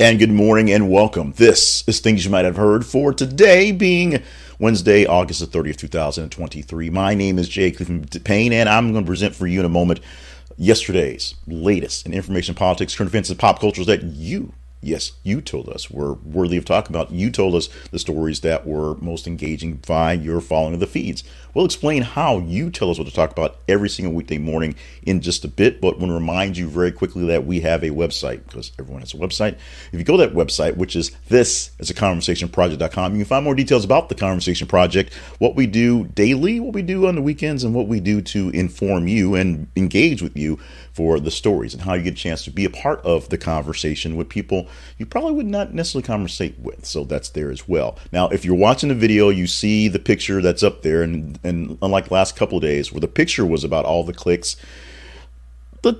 And good morning and welcome. This is Things You Might Have Heard for today being Wednesday, August the 30th, 2023. My name is Jay Payne, and I'm going to present for you in a moment yesterday's latest in information, politics, current events, and pop cultures that you yes, you told us were worthy of talking about. You told us the stories that were most engaging by your following of the feeds. We'll explain how you tell us what to talk about every single weekday morning in just a bit, but want to remind you very quickly that we have a website because everyone has a website. If you go to that website, which is this is a conversationproject.com, you can find more details about the conversation project, what we do daily, what we do on the weekends, and what we do to inform you and engage with you for the stories and how you get a chance to be a part of the conversation with people you probably would not necessarily conversate with. So that's there as well. Now, if you're watching the video, you see the picture that's up there, and, and unlike last couple days where the picture was about all the clicks, the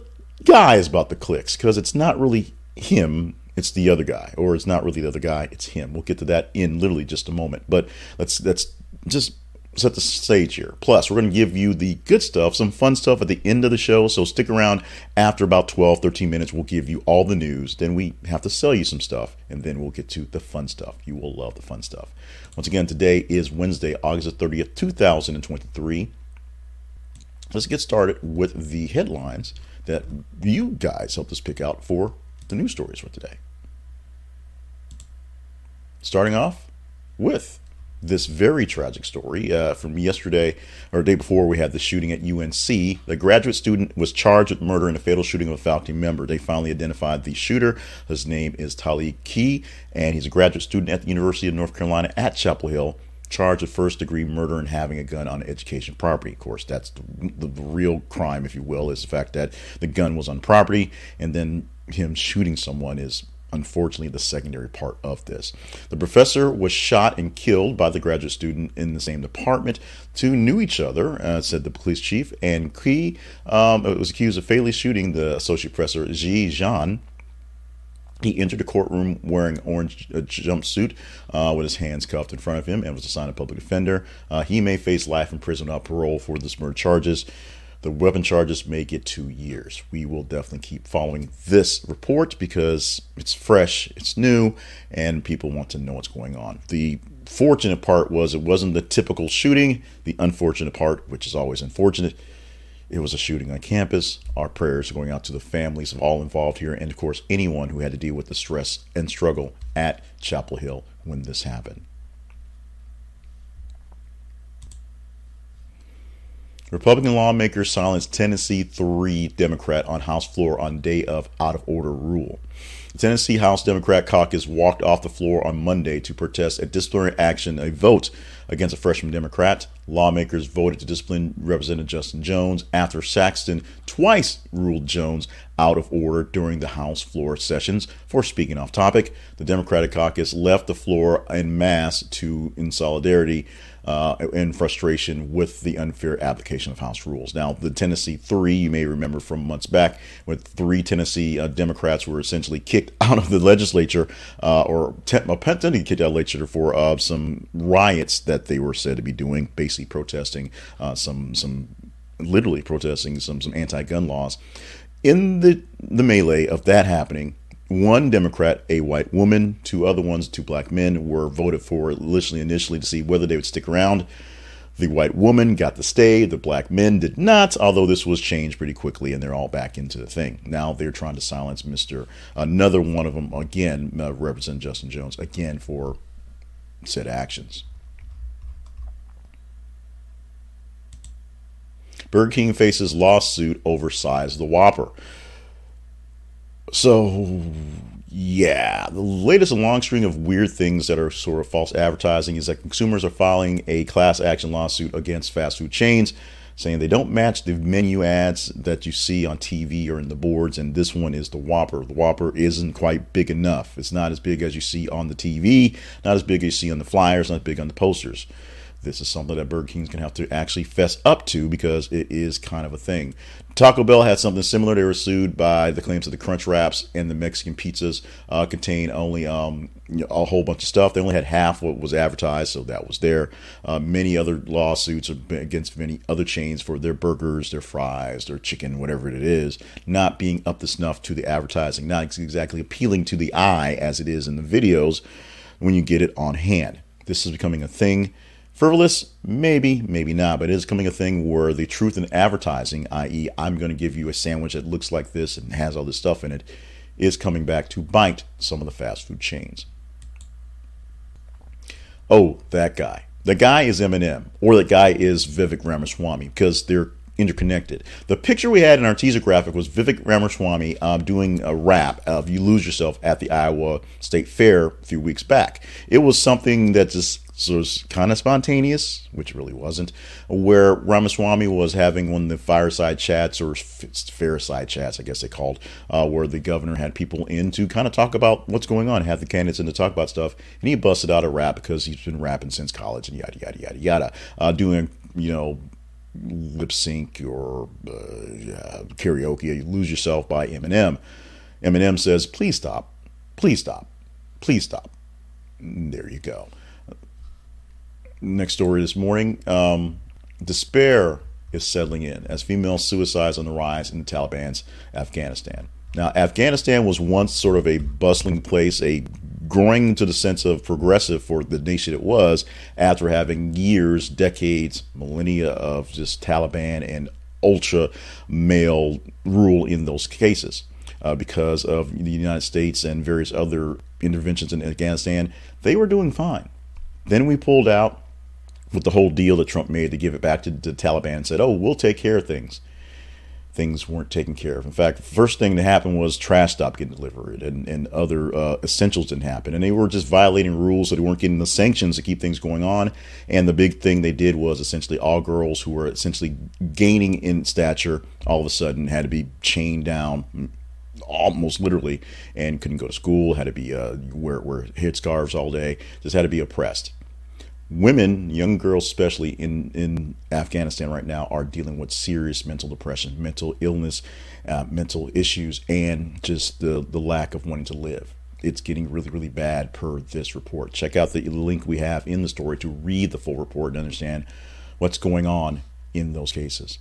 guy is about the clicks because it's not really him it's the other guy or it's not really the other guy it's him we'll get to that in literally just a moment but let's let's just set the stage here. Plus, we're going to give you the good stuff, some fun stuff at the end of the show. So stick around after about 12, 13 minutes. We'll give you all the news. Then we have to sell you some stuff. And then we'll get to the fun stuff. You will love the fun stuff. Once again, today is Wednesday, August 30th, 2023. Let's get started with the headlines that you guys helped us pick out for the news stories for today. Starting off with this very tragic story uh, from yesterday or day before we had the shooting at UNC. The graduate student was charged with murder in a fatal shooting of a faculty member. They finally identified the shooter. His name is Tali Key, and he's a graduate student at the University of North Carolina at Chapel Hill. Charged with first degree murder and having a gun on education property. Of course, that's the, the, the real crime, if you will, is the fact that the gun was on property and then him shooting someone is unfortunately the secondary part of this. The professor was shot and killed by the graduate student in the same department. Two knew each other, uh, said the police chief, and Key um, was accused of fatally shooting the associate professor Ji Zhan. He entered the courtroom wearing orange uh, jumpsuit uh, with his hands cuffed in front of him and was assigned a public defender. Uh, he may face life in prison without parole for this murder charges. The weapon charges may get two years. We will definitely keep following this report because it's fresh, it's new, and people want to know what's going on. The fortunate part was it wasn't the typical shooting. The unfortunate part, which is always unfortunate, it was a shooting on campus. Our prayers are going out to the families of all involved here, and of course, anyone who had to deal with the stress and struggle at Chapel Hill when this happened. Republican lawmakers silenced Tennessee 3 Democrat on House floor on day of out of order rule. Tennessee House Democrat caucus walked off the floor on Monday to protest a disciplinary action, a vote against a freshman Democrat. Lawmakers voted to discipline Representative Justin Jones after Sexton twice ruled Jones out of order during the House floor sessions for speaking off topic. The Democratic caucus left the floor en masse to in solidarity uh, in frustration with the unfair application of House rules. Now, the Tennessee three, you may remember from months back, when three Tennessee uh, Democrats were essentially kicked out of the legislature, uh, or te- technically kicked out of the legislature for uh, some riots that they were said to be doing, basically protesting uh, some some literally protesting some some anti-gun laws. In the the melee of that happening, one Democrat, a white woman, two other ones, two black men, were voted for initially, initially to see whether they would stick around. The white woman got the stay, the black men did not, although this was changed pretty quickly and they're all back into the thing. Now they're trying to silence Mr. Another one of them, again, uh, Representative Justin Jones, again for said actions. Burger King faces lawsuit over size of the Whopper. So, yeah, the latest long string of weird things that are sort of false advertising is that consumers are filing a class action lawsuit against fast food chains saying they don't match the menu ads that you see on TV or in the boards, and this one is the Whopper. The Whopper isn't quite big enough. It's not as big as you see on the TV, not as big as you see on the flyers, not big on the posters. This is something that Burger King's gonna have to actually fess up to because it is kind of a thing. Taco Bell had something similar. They were sued by the claims that the Crunch Wraps and the Mexican pizzas uh, contain only um, a whole bunch of stuff. They only had half what was advertised, so that was there. Uh, many other lawsuits against many other chains for their burgers, their fries, their chicken, whatever it is, not being up to snuff to the advertising, not exactly appealing to the eye as it is in the videos when you get it on hand. This is becoming a thing. Frivolous? Maybe, maybe not, but it is becoming a thing where the truth in advertising, i.e., I'm going to give you a sandwich that looks like this and has all this stuff in it, is coming back to bite some of the fast food chains. Oh, that guy. The guy is Eminem, or the guy is Vivek Ramaswamy, because they're interconnected. The picture we had in our teaser graphic was Vivek Ramaswamy um, doing a rap of "You Lose Yourself" at the Iowa State Fair a few weeks back. It was something that just so it was kind of spontaneous, which really wasn't, where Ramaswamy was having one of the fireside chats or fairside chats, I guess they called, uh, where the governor had people in to kind of talk about what's going on, have the candidates in to talk about stuff, and he busted out a rap because he's been rapping since college and yada yada yada yada, uh, doing you know lip sync or uh, karaoke. You lose yourself by Eminem. Eminem says, "Please stop, please stop, please stop." There you go. Next story this morning: um, despair is settling in as female suicides on the rise in the Taliban's Afghanistan. Now, Afghanistan was once sort of a bustling place, a growing to the sense of progressive for the nation it was after having years, decades, millennia of just Taliban and ultra male rule in those cases. Uh, because of the United States and various other interventions in Afghanistan, they were doing fine. Then we pulled out with the whole deal that Trump made to give it back to the Taliban and said, oh, we'll take care of things things weren't taken care of. In fact, the first thing that happened was trash stopped getting delivered and, and other uh, essentials didn't happen. And they were just violating rules, so they weren't getting the sanctions to keep things going on. And the big thing they did was essentially all girls who were essentially gaining in stature all of a sudden had to be chained down almost literally and couldn't go to school had to be uh, wear, wear headscarves all day just had to be oppressed women, young girls especially in in Afghanistan right now, are dealing with serious mental depression, mental illness, uh, mental issues, and just the the lack of wanting to live. It's getting really, really bad per this report. Check out the link we have in the story to read the full report and understand what's going on in those cases.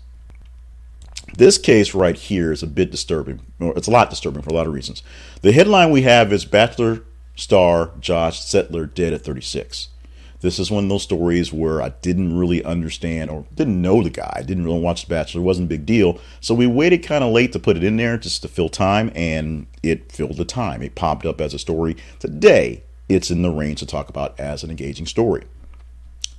This case right here is a bit disturbing. Or it's a lot disturbing for a lot of reasons. The headline we have is Bachelor star Josh Settler dead at 36. This is one of those stories where I didn't really understand or didn't know the guy. I didn't really watch The Bachelor. It wasn't a big deal. So we waited kind of late to put it in there just to fill time, and it filled the time. It popped up as a story. Today, it's in the range to talk about as an engaging story.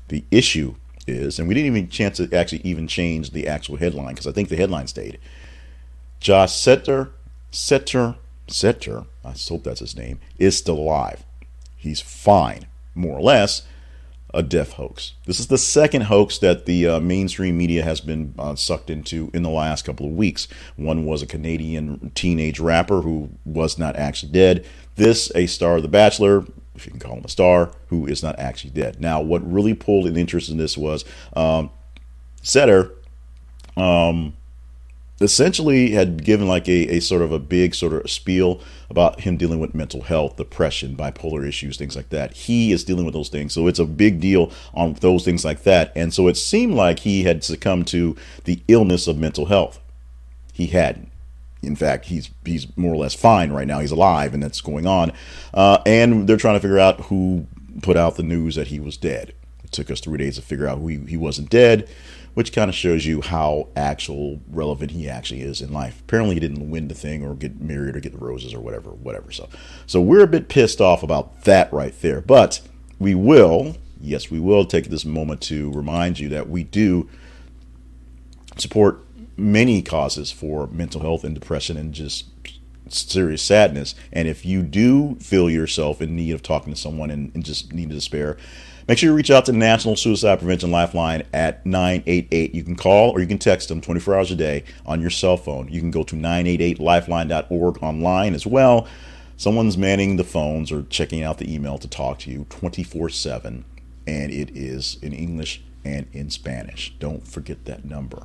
The issue is, and we didn't even chance to actually even change the actual headline because I think the headline stayed. Josh Setter, Setter, Setter, I hope that's his name, is still alive. He's fine, more or less a death hoax. This is the second hoax that the uh, mainstream media has been uh, sucked into in the last couple of weeks. One was a Canadian teenage rapper who was not actually dead. This, a star of The Bachelor, if you can call him a star, who is not actually dead. Now, what really pulled an interest in this was um, Setter um, essentially had given like a, a sort of a big sort of spiel about him dealing with mental health, depression, bipolar issues, things like that. He is dealing with those things. So it's a big deal on those things like that. And so it seemed like he had succumbed to the illness of mental health. He hadn't. In fact, he's he's more or less fine right now. He's alive, and that's going on. Uh, and they're trying to figure out who put out the news that he was dead. It took us three days to figure out who he, he wasn't dead which kind of shows you how actual relevant he actually is in life. Apparently, he didn't win the thing or get married or get the roses or whatever, whatever. So, so we're a bit pissed off about that right there. But we will, yes, we will take this moment to remind you that we do support many causes for mental health and depression and just serious sadness. And if you do feel yourself in need of talking to someone and, and just need to despair, Make sure you reach out to the National Suicide Prevention Lifeline at 988. You can call or you can text them 24 hours a day on your cell phone. You can go to 988lifeline.org online as well. Someone's manning the phones or checking out the email to talk to you 24 7 and it is in English and in Spanish. Don't forget that number.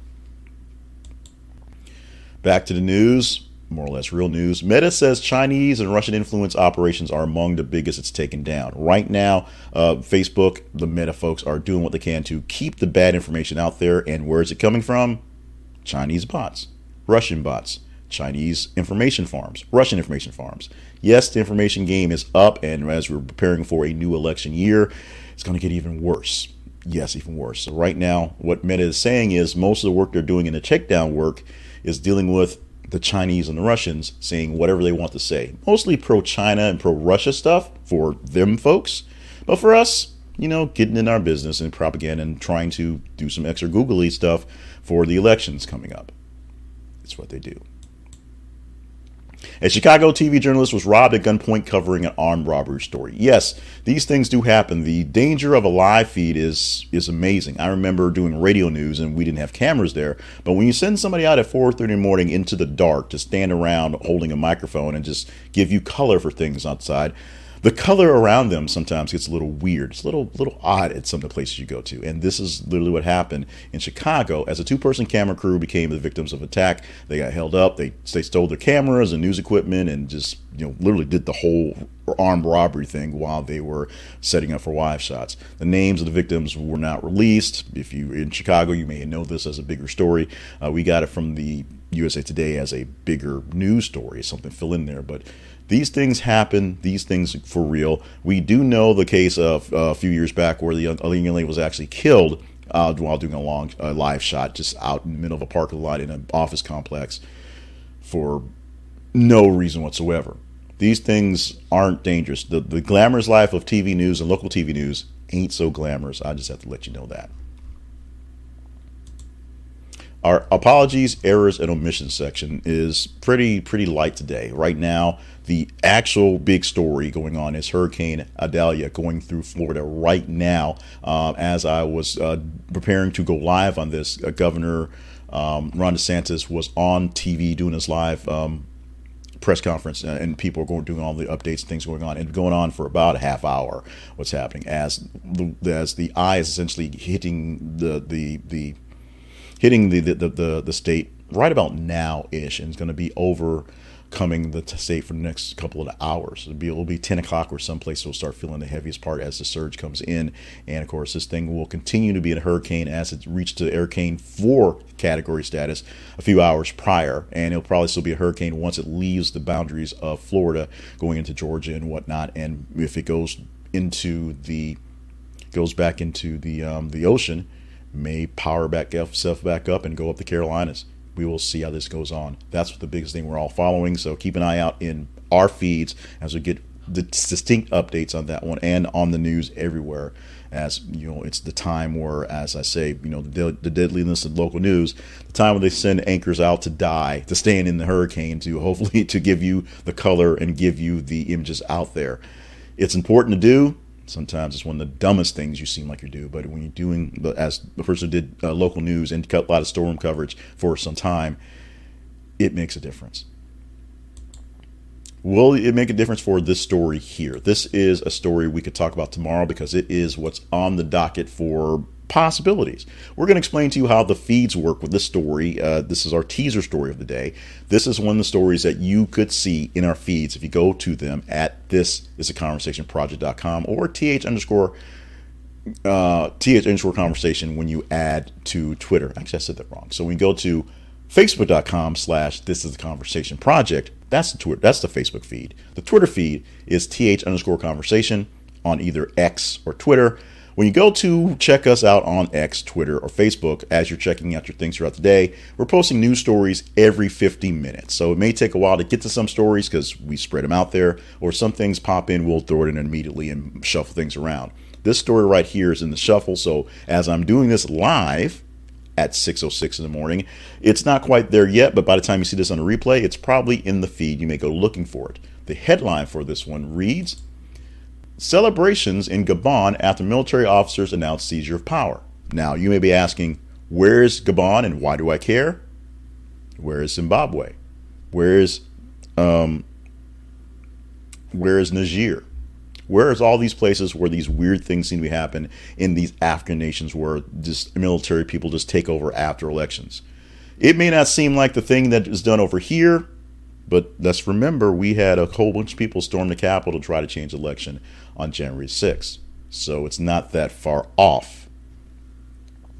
Back to the news, more or less real news. Meta says Chinese and Russian influence operations are among the biggest it's taken down. Right now, uh, Facebook, the Meta folks, are doing what they can to keep the bad information out there. And where is it coming from? Chinese bots, Russian bots, Chinese information farms, Russian information farms. Yes, the information game is up, and as we're preparing for a new election year, it's going to get even worse. Yes, even worse. So, right now, what Meta is saying is most of the work they're doing in the checkdown work is dealing with the Chinese and the Russians saying whatever they want to say. Mostly pro China and pro Russia stuff for them folks. But for us, you know, getting in our business and propaganda and trying to do some extra googly stuff for the elections coming up. It's what they do. A Chicago TV journalist was robbed at gunpoint covering an armed robbery story. Yes, these things do happen. The danger of a live feed is is amazing. I remember doing radio news and we didn't have cameras there, but when you send somebody out at 4:30 in the morning into the dark to stand around holding a microphone and just give you color for things outside, the color around them sometimes gets a little weird. It's a little little odd at some of the places you go to. And this is literally what happened in Chicago as a two-person camera crew became the victims of attack. They got held up. They they stole their cameras and news equipment and just you know literally did the whole armed robbery thing while they were setting up for wife shots. The names of the victims were not released. If you in Chicago, you may know this as a bigger story. Uh, we got it from the USA Today as a bigger news story, something fill in there, but these things happen. These things for real. We do know the case of uh, a few years back where the young, lady was actually killed uh, while doing a long uh, live shot just out in the middle of a parking lot in an office complex for no reason whatsoever. These things aren't dangerous. The, the glamorous life of TV news and local TV news ain't so glamorous. I just have to let you know that. Our apologies, errors, and omissions section is pretty pretty light today. Right now, the actual big story going on is Hurricane Idalia going through Florida right now. Um, as I was uh, preparing to go live on this, uh, Governor um, Ron DeSantis was on TV doing his live um, press conference, uh, and people are going doing all the updates and things going on, and going on for about a half hour. What's happening as the as the eye is essentially hitting the the the hitting the the, the, the state right about now ish, and it's going to be overcoming the state for the next couple of hours. It'll be, it'll be 10 o'clock or someplace will start feeling the heaviest part as the surge comes in. And of course, this thing will continue to be a hurricane as it reached the hurricane 4 category status a few hours prior. And it'll probably still be a hurricane once it leaves the boundaries of Florida going into Georgia and whatnot. And if it goes into the goes back into the um, the ocean, may power back itself back up and go up the Carolinas. We will see how this goes on. That's the biggest thing we're all following. So keep an eye out in our feeds as we get the distinct updates on that one and on the news everywhere. As you know, it's the time where, as I say, you know, the, the deadliness of local news, the time when they send anchors out to die, to stand in the hurricane, to hopefully to give you the color and give you the images out there. It's important to do Sometimes it's one of the dumbest things you seem like you do, but when you're doing, as the person did uh, local news and cut a lot of storm coverage for some time, it makes a difference. Will it make a difference for this story here? This is a story we could talk about tomorrow because it is what's on the docket for possibilities. We're going to explain to you how the feeds work with this story. Uh, this is our teaser story of the day. This is one of the stories that you could see in our feeds if you go to them at this is a conversation project.com or th underscore uh, th underscore conversation when you add to Twitter. Actually, I said that wrong. So we go to facebook.com slash this is the conversation project. That's the Twitter. That's the Facebook feed. The Twitter feed is th underscore conversation on either X or Twitter. When you go to check us out on X, Twitter, or Facebook, as you're checking out your things throughout the day, we're posting news stories every 50 minutes. So it may take a while to get to some stories because we spread them out there, or some things pop in, we'll throw it in immediately and shuffle things around. This story right here is in the shuffle. So as I'm doing this live, at 6.06 in the morning. It's not quite there yet, but by the time you see this on a replay, it's probably in the feed. You may go looking for it. The headline for this one reads Celebrations in Gabon after military officers announced seizure of power. Now, you may be asking, where is Gabon and why do I care? Where is Zimbabwe? Where is um, where is Niger? Where's all these places where these weird things seem to happen in these African nations where just military people just take over after elections? It may not seem like the thing that is done over here, but let's remember we had a whole bunch of people storm the Capitol to try to change election on January 6th. So it's not that far off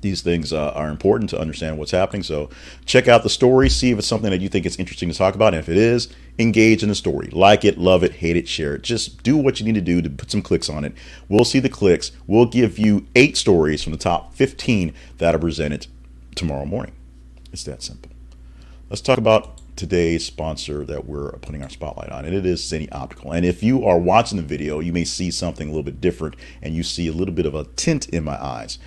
these things uh, are important to understand what's happening. So check out the story, see if it's something that you think is interesting to talk about. And if it is, engage in the story. Like it, love it, hate it, share it. Just do what you need to do to put some clicks on it. We'll see the clicks. We'll give you eight stories from the top 15 that are presented tomorrow morning. It's that simple. Let's talk about today's sponsor that we're putting our spotlight on, and it is Zenni Optical. And if you are watching the video, you may see something a little bit different and you see a little bit of a tint in my eyes.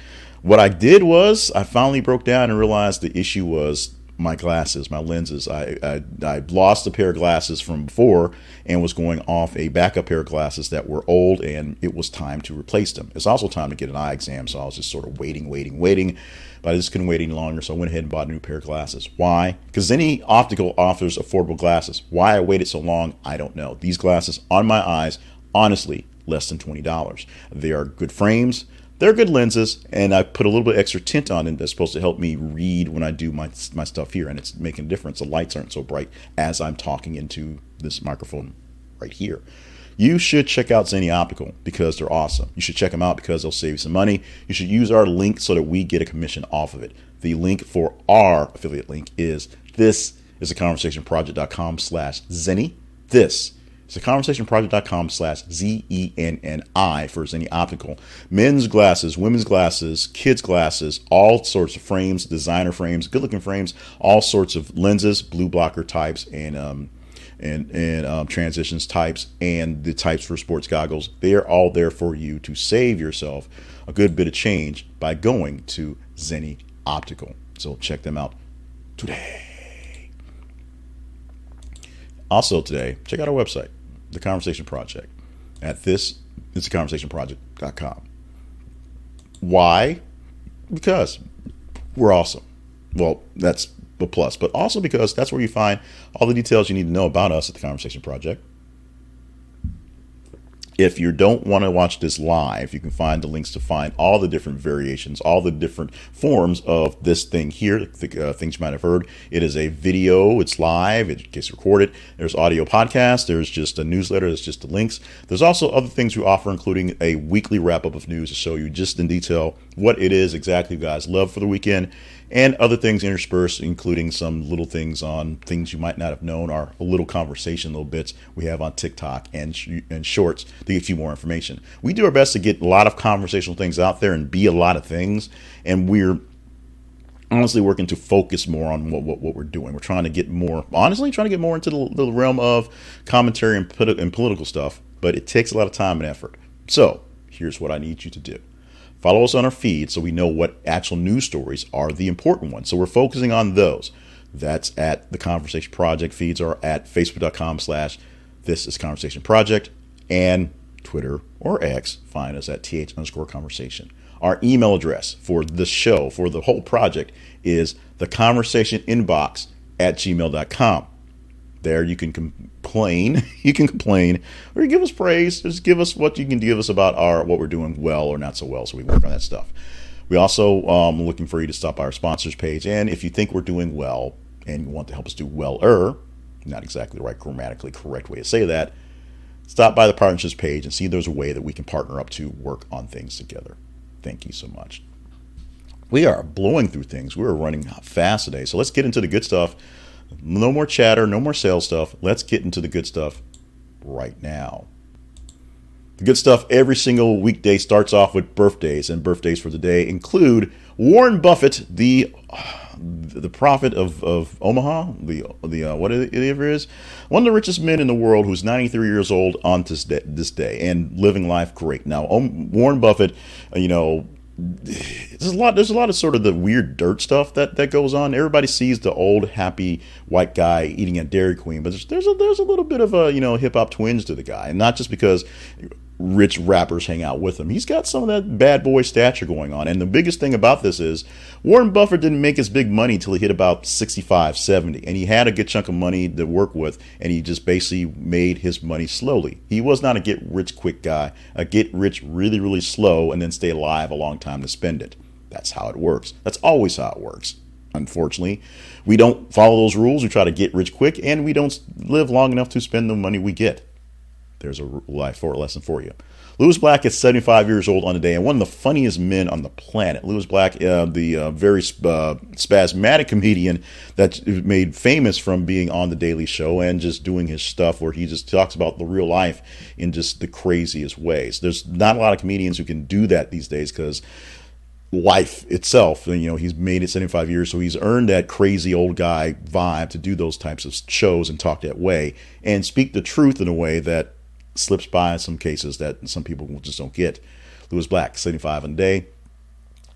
What I did was I finally broke down and realized the issue was my glasses, my lenses. I, I, I lost a pair of glasses from before and was going off a backup pair of glasses that were old, and it was time to replace them. It's also time to get an eye exam, so I was just sort of waiting, waiting, waiting. But I just couldn't wait any longer, so I went ahead and bought a new pair of glasses. Why? Because Zenni Optical offers affordable glasses. Why I waited so long, I don't know. These glasses on my eyes, honestly, less than $20. They are good frames. They're good lenses, and I put a little bit extra tint on them that's supposed to help me read when I do my my stuff here, and it's making a difference. The lights aren't so bright as I'm talking into this microphone right here. You should check out Zenni Optical because they're awesome. You should check them out because they'll save you some money. You should use our link so that we get a commission off of it. The link for our affiliate link is this is a conversationproject.com slash Zenni. This it's a conversationproject.com slash Z-E-N-N-I for Zenni Optical. Men's glasses, women's glasses, kids' glasses, all sorts of frames, designer frames, good-looking frames, all sorts of lenses, blue blocker types, and um, and and um, transitions types, and the types for sports goggles. They are all there for you to save yourself a good bit of change by going to Zenni Optical. So check them out today. Also today, check out our website the Conversation Project at this is the conversationproject.com. Why? Because we're awesome. Well, that's a plus, but also because that's where you find all the details you need to know about us at the Conversation Project if you don't want to watch this live, you can find the links to find all the different variations, all the different forms of this thing here, the uh, things you might have heard. It is a video, it's live, it gets recorded. There's audio podcast, there's just a newsletter, there's just the links. There's also other things we offer, including a weekly wrap up of news to show you just in detail what it is exactly you guys love for the weekend and other things interspersed, including some little things on things you might not have known, a little conversation, little bits we have on TikTok and and Shorts to get you more information. We do our best to get a lot of conversational things out there and be a lot of things, and we're honestly working to focus more on what, what, what, we're doing. We're trying to get more, honestly, trying to get more into the, the realm of commentary and, and political stuff, but it takes a lot of time and effort. So here's what I need you to do. Follow us on our feed so we know what actual news stories are the important ones. So we're focusing on those. That's at the Conversation Project feeds are at facebook.com slash this is Conversation Project and Twitter or X. Find us at th underscore conversation. Our email address for the show, for the whole project, is the conversation inbox at gmail.com. There you can complain, you can complain, or give us praise. Just give us what you can give us about our what we're doing well or not so well, so we work on that stuff. We also um, looking for you to stop by our sponsors page, and if you think we're doing well and you want to help us do well-er, not exactly the right grammatically correct way to say that, stop by the partnerships page and see there's a way that we can partner up to work on things together. Thank you so much. We are blowing through things. We are running fast today, so let's get into the good stuff. No more chatter, no more sales stuff. Let's get into the good stuff right now. The good stuff every single weekday starts off with birthdays, and birthdays for today include Warren Buffett, the the prophet of, of Omaha, the the uh, whatever it is, one of the richest men in the world, who's 93 years old on this day, this day and living life great. Now, Warren Buffett, uh, you know, there's a lot there's a lot of sort of the weird dirt stuff that that goes on. Everybody sees the old happy white guy eating at dairy queen but there's there's a, there's a little bit of a you know hip hop twinge to the guy and not just because rich rappers hang out with him. He's got some of that bad boy stature going on. And the biggest thing about this is Warren Buffett didn't make his big money till he hit about 65, 70. And he had a good chunk of money to work with. And he just basically made his money slowly. He was not a get rich quick guy, a get rich really, really slow and then stay alive a long time to spend it. That's how it works. That's always how it works. Unfortunately, we don't follow those rules. We try to get rich quick and we don't live long enough to spend the money we get. There's a life lesson for you. Lewis Black is 75 years old on the day and one of the funniest men on the planet. Lewis Black, uh, the uh, very uh, spasmodic comedian that's made famous from being on The Daily Show and just doing his stuff where he just talks about the real life in just the craziest ways. There's not a lot of comedians who can do that these days because life itself. You know, he's made it 75 years, so he's earned that crazy old guy vibe to do those types of shows and talk that way and speak the truth in a way that slips by in some cases that some people just don't get. Lewis Black, 75 a day.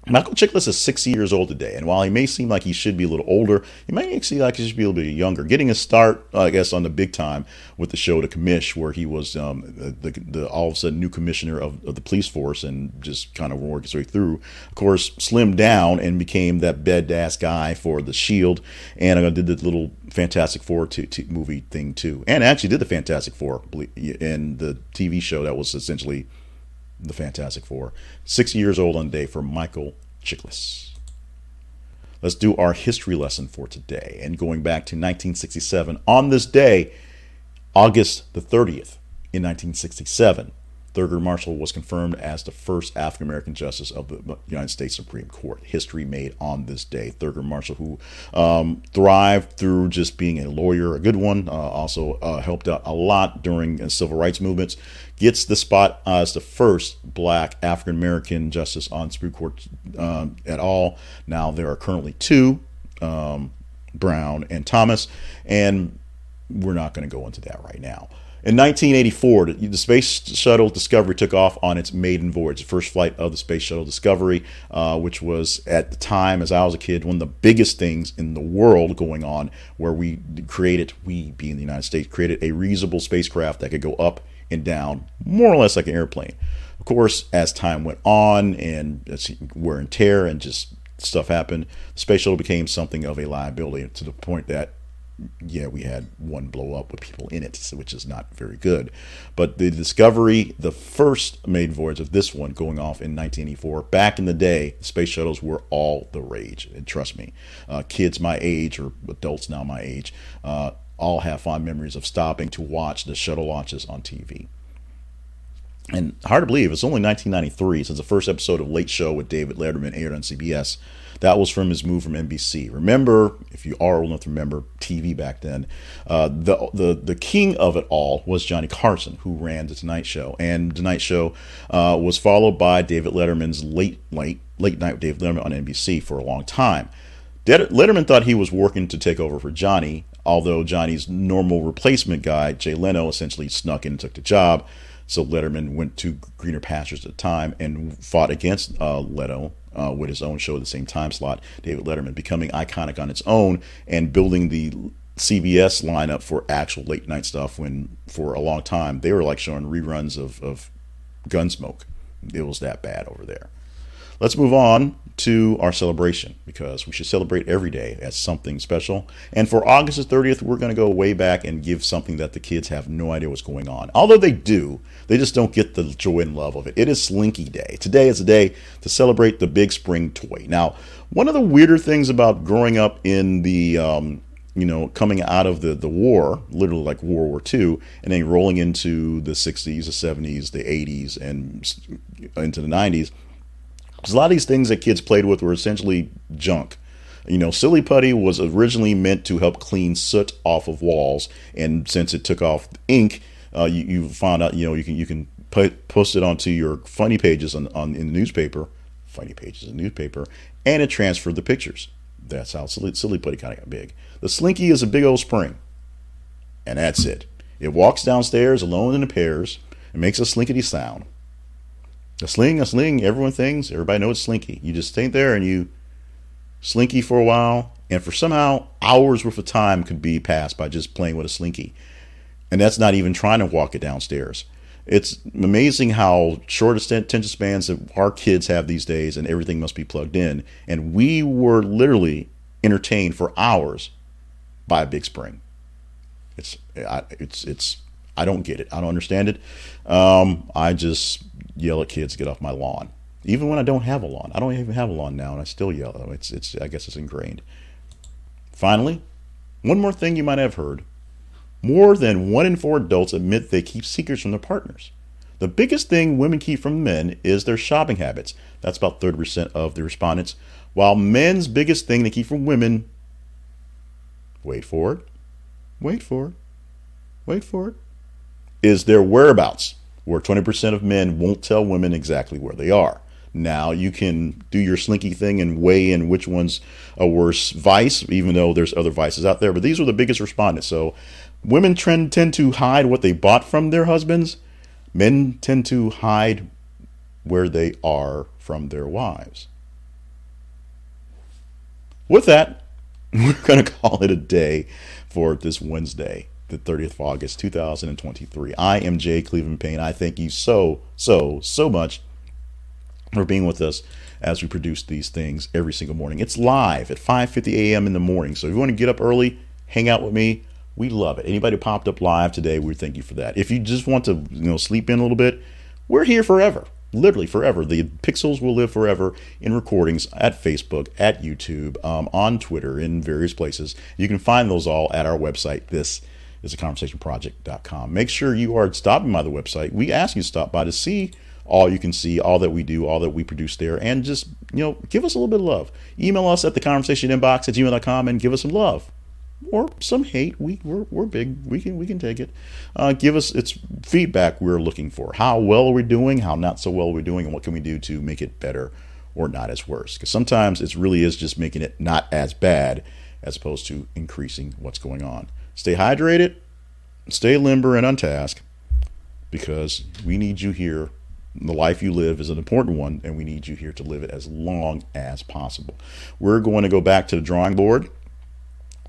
Michael Chiklis is 60 years old today, and while he may seem like he should be a little older, he may seem like he should be a little bit younger. Getting a start, I guess, on the big time with the show The Commish, where he was um, the, the, all of a sudden new commissioner of, of the police force and just kind of worked his way through. Of course, slimmed down and became that badass guy for The Shield, and I did the little Fantastic Four movie thing too, and actually did the Fantastic Four in the TV show that was essentially the Fantastic Four. 60 years old on the day for Michael Chiklis. Let's do our history lesson for today. And going back to 1967, on this day, August the 30th, in 1967, Thurgood Marshall was confirmed as the first African American justice of the United States Supreme Court. History made on this day. Thurgood Marshall, who um, thrived through just being a lawyer, a good one, uh, also uh, helped out a lot during uh, civil rights movements, gets the spot as the first black African American justice on Supreme Court um, at all. Now there are currently two, um, Brown and Thomas, and we're not going to go into that right now. In 1984, the Space Shuttle Discovery took off on its maiden voyage, the first flight of the Space Shuttle Discovery, uh, which was at the time, as I was a kid, one of the biggest things in the world going on, where we created, we being the United States, created a reusable spacecraft that could go up and down, more or less like an airplane. Of course, as time went on and wear and tear and just stuff happened, the Space Shuttle became something of a liability to the point that yeah, we had one blow up with people in it, which is not very good. But the Discovery, the first maiden voyage of this one going off in 1984, back in the day, space shuttles were all the rage. And trust me, uh, kids my age or adults now my age uh, all have fond memories of stopping to watch the shuttle launches on TV. And hard to believe, it's only 1993 since the first episode of Late Show with David Letterman aired on CBS. That was from his move from NBC. Remember, if you are old enough to remember TV back then, uh, the the the king of it all was Johnny Carson, who ran the Tonight Show, and The Tonight Show uh, was followed by David Letterman's late late late night with David Letterman on NBC for a long time. Letterman thought he was working to take over for Johnny, although Johnny's normal replacement guy, Jay Leno, essentially snuck in and took the job. So Letterman went to greener pastures at the time and fought against uh, Leno uh, with his own show at the same time slot, David Letterman, becoming iconic on its own and building the CBS lineup for actual late night stuff when for a long time they were like showing reruns of, of Gunsmoke. It was that bad over there. Let's move on to our celebration because we should celebrate every day as something special. And for August the 30th, we're going to go way back and give something that the kids have no idea what's going on. Although they do, they just don't get the joy and love of it. It is Slinky Day. Today is a day to celebrate the big spring toy. Now, one of the weirder things about growing up in the um, you know, coming out of the, the war, literally like World War II, and then rolling into the 60s, the 70s, the 80s, and into the 90s, because a lot of these things that kids played with were essentially junk. You know, Silly Putty was originally meant to help clean soot off of walls, and since it took off ink, uh, you, you found out you know you can you can put, post it onto your funny pages on, on in the newspaper, funny pages in the newspaper, and it transferred the pictures. That's how Silly, Silly Putty kind of got big. The Slinky is a big old spring, and that's it. It walks downstairs alone in pairs and makes a slinkety sound. A sling, a sling, everyone thinks, everybody knows it's slinky. You just stay there and you slinky for a while, and for somehow hours worth of time could be passed by just playing with a slinky. And that's not even trying to walk it downstairs. It's amazing how short attention spans that our kids have these days, and everything must be plugged in. And we were literally entertained for hours by a big spring. It's I, it's it's I don't get it. I don't understand it. Um, I just yell at kids, get off my lawn. Even when I don't have a lawn, I don't even have a lawn now, and I still yell. It's it's I guess it's ingrained. Finally, one more thing you might have heard: more than one in four adults admit they keep secrets from their partners. The biggest thing women keep from men is their shopping habits. That's about 30% of the respondents. While men's biggest thing they keep from women, wait for it, wait for it, wait for it, is their whereabouts, where 20% of men won't tell women exactly where they are. Now you can do your slinky thing and weigh in which one's a worse vice, even though there's other vices out there. But these are the biggest respondents. So women trend, tend to hide what they bought from their husbands. Men tend to hide where they are from their wives. With that, we're going to call it a day for this Wednesday the 30th of August, 2023. I am Jay Cleveland Payne. I thank you so, so, so much for being with us as we produce these things every single morning. It's live at 5:50 a.m. in the morning. So if you want to get up early, hang out with me, we love it. Anybody who popped up live today, we thank you for that. If you just want to, you know, sleep in a little bit, we're here forever. Literally forever. The pixels will live forever in recordings at Facebook, at YouTube, um, on Twitter, in various places. You can find those all at our website. This is a conversationproject.com. Make sure you are stopping by the website. We ask you to stop by to see all you can see, all that we do, all that we produce there, and just, you know, give us a little bit of love. Email us at the conversation inbox at gmail.com and give us some love. Or some hate. We, we're, we're big. We can we can take it. Uh, give us its feedback we're looking for. How well are we doing? How not so well are we doing? And what can we do to make it better or not as worse? Because sometimes it really is just making it not as bad as opposed to increasing what's going on. Stay hydrated, stay limber and on task because we need you here. The life you live is an important one, and we need you here to live it as long as possible. We're going to go back to the drawing board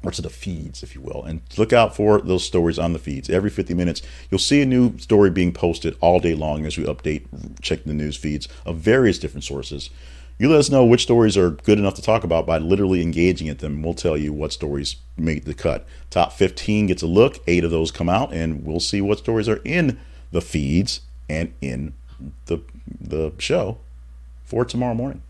or to the feeds, if you will, and look out for those stories on the feeds. Every 50 minutes, you'll see a new story being posted all day long as we update, check the news feeds of various different sources. You let us know which stories are good enough to talk about by literally engaging at them. We'll tell you what stories make the cut. Top 15 gets a look, eight of those come out, and we'll see what stories are in the feeds and in the the show for tomorrow morning.